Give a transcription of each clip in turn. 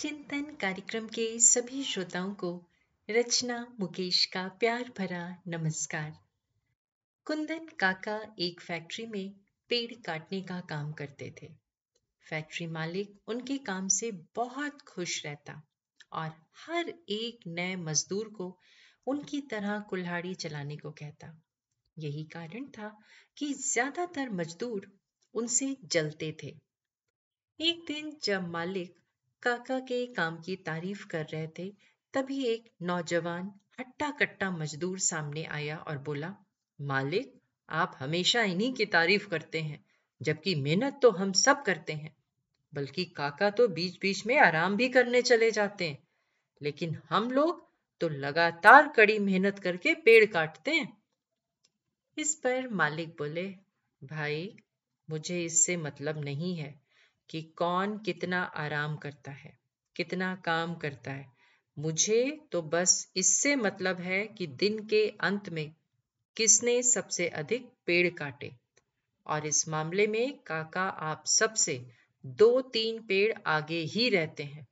चिंतन कार्यक्रम के सभी श्रोताओं को रचना मुकेश का प्यार भरा नमस्कार। कुंदन काका एक फैक्ट्री में पेड़ काटने का काम करते थे। फैक्ट्री मालिक उनके काम से बहुत खुश रहता और हर एक नए मजदूर को उनकी तरह कुल्हाड़ी चलाने को कहता। यही कारण था कि ज़्यादातर मजदूर उनसे जलते थे। एक दिन जब मालिक काका के काम की तारीफ़ कर रहे थे, तभी एक नौजवान हट्टा कट्टा मजदूर सामने आया और बोला, मालिक, आप हमेशा इन्हीं की तारीफ़ करते हैं, जबकि मेहनत तो हम सब करते हैं। बल्कि काका तो बीच बीच में आराम भी करने चले जाते हैं। लेकिन हम लोग तो लगातार कड़ी मेहनत करके पेड़ काटते हैं। इस पर मालिक बोले, भाई, मुझे इससे मतलब नहीं है। कि कौन कितना आराम करता है, कितना काम करता है। मुझे तो बस इससे मतलब है कि दिन के अंत में किसने सबसे अधिक पेड़ काटे? और इस मामले में काका आप सबसे दो तीन पेड़ आगे ही रहते हैं,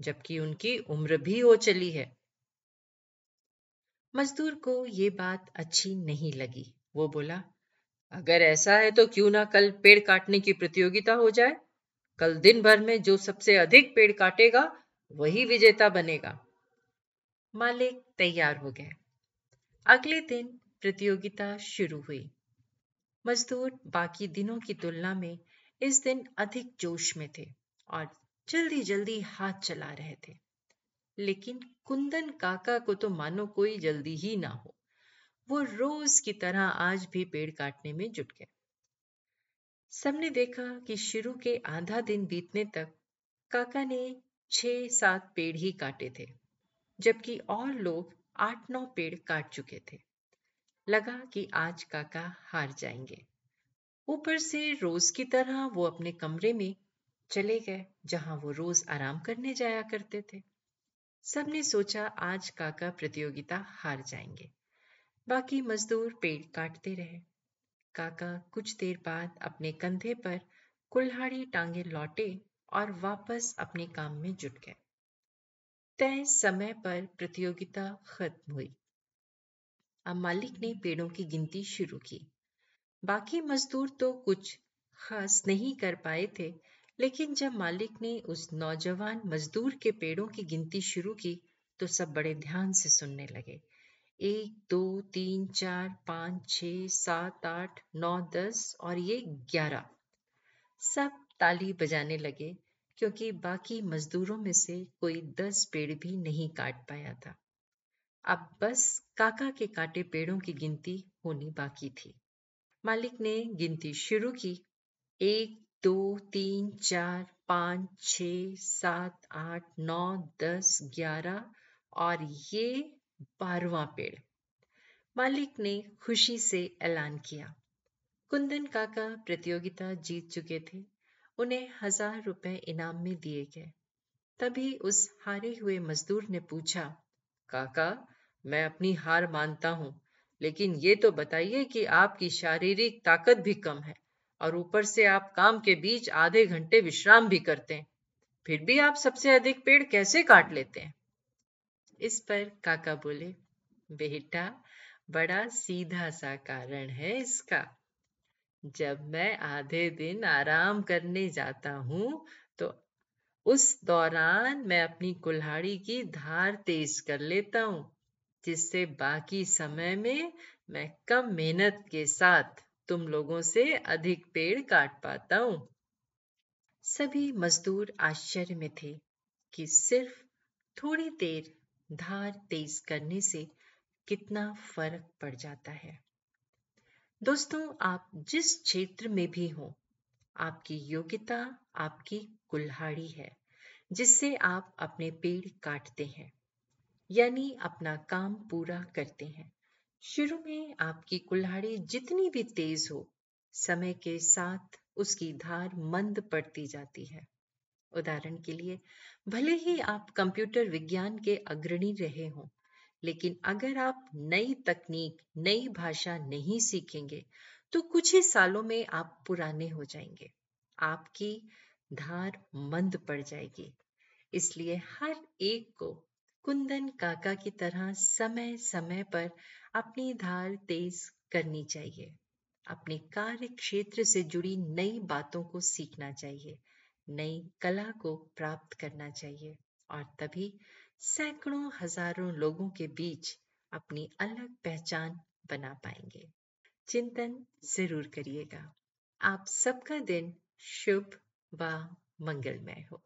जबकि उनकी उम्र भी हो चली है। मजदूर को ये बात अच्छी नहीं लगी। वो बोला, अगर ऐसा है तो क्यों ना कल पेड़ काटने की प्रतियोगिता हो जाए? कल दिन भर में जो सबसे अधिक पेड़ काटेगा, वही विजेता बनेगा। मालिक तैयार हो गए। अगले दिन प्रतियोगिता शुरू हुई। मजदूर बाकी दिनों की तुलना में इस दिन अधिक जोश में थे और जल्दी जल्दी हाथ चला रहे थे। लेकिन कुंदन काका को तो मानो कोई जल्दी ही ना हो। वो रोज की तरह आज भी पेड़ काटने में जुट गए। सबने देखा कि शुरू के आधा दिन बीतने तक काका ने छह सात पेड़ ही काटे थे, जबकि और लोग आठ नौ पेड़ काट चुके थे। लगा कि आज काका हार जाएँगे। ऊपर से रोज की तरह वो अपने कमरे में चले गए, जहाँ वो रोज आराम करने जाया करते थे। सबने सोचा आज काका प्रतियोगिता हार जाएँगे। बाकी मजदूर पेड़ काटते रहे। काका कुछ देर बाद अपने कंधे पर कुल्हाड़ी टांगे लौटे और वापस अपने काम में जुट गए। तय समय पर प्रतियोगिता खत्म हुई। अब मालिक ने पेड़ों की गिनती शुरू की। बाकी मजदूर तो कुछ खास नहीं कर पाए थे, लेकिन जब मालिक ने उस नौजवान मजदूर के पेड़ों की गिनती शुरू की तो सब बड़े ध्यान से सुनने लगे। एक, दो, तीन, चार, पाँच छ सात, आठ, नौ, दस और ये ग्यारह। सब ताली बजाने लगे क्योंकि बाकी मजदूरों में से कोई दस पेड़ भी नहीं काट पाया था। अब बस काका के काटे पेड़ों की गिनती होनी बाकी थी। मालिक ने गिनती शुरू की। एक, दो, तीन, चार, पाँच छ सात, आठ, नौ, दस, ग्यारह और ये बारवा पेड़। मालिक ने खुशी से ऐलान किया। कुंदन काका प्रतियोगिता जीत चुके थे। उन्हें हज़ार रुपए इनाम में दिए गए। तभी उस हारे हुए मजदूर ने पूछा, काका, मैं अपनी हार मानता हूँ, लेकिन ये तो बताइए कि आपकी शारीरिक ताकत भी कम है और ऊपर से आप काम के बीच आधे घंटे विश्राम भी करते हैं। फिर भी आप सबसे अधिक पेड़ कैसे काट लेते हैं? इस पर काका बोले, बेटा, बड़ा सीधा सा कारण है इसका। जब मैं आधे दिन आराम करने जाता हूँ तो उस दौरान मैं अपनी कुल्हाड़ी की धार तेज कर लेता हूँ, जिससे बाकी समय में मैं कम मेहनत के साथ तुम लोगों से अधिक पेड़ काट पाता हूँ। सभी मजदूर आश्चर्य में थे कि सिर्फ़ थोड़ी देर धार तेज करने से कितना फ़र्क पड़ जाता है। दोस्तों, आप जिस क्षेत्र में भी हो, आपकी योग्यता आपकी कुल्हाड़ी है, जिससे आप अपने पेड़ काटते हैं, यानी अपना काम पूरा करते हैं। शुरू में आपकी कुल्हाड़ी जितनी भी तेज हो, समय के साथ उसकी धार मंद पड़ती जाती है। उदाहरण के लिए, भले ही आप कंप्यूटर विज्ञान के अग्रणी रहे हों, लेकिन अगर आप नई तकनीक, नई भाषा नहीं सीखेंगे तो कुछ ही सालों में आप पुराने हो जाएँगे। आपकी धार मंद पड़ जाएगी। इसलिए हर एक को कुंदन काका की तरह समय समय पर अपनी धार तेज करनी चाहिए। अपने कार्य क्षेत्र से जुड़ी नई बातों को सीखना चाहिए। नई कला को प्राप्त करना चाहिए और तभी सैकड़ों हज़ारों लोगों के बीच अपनी अलग पहचान बना पाएँगे। चिंतन ज़रूर करिएगा। आप सबका दिन शुभ व मंगलमय हो।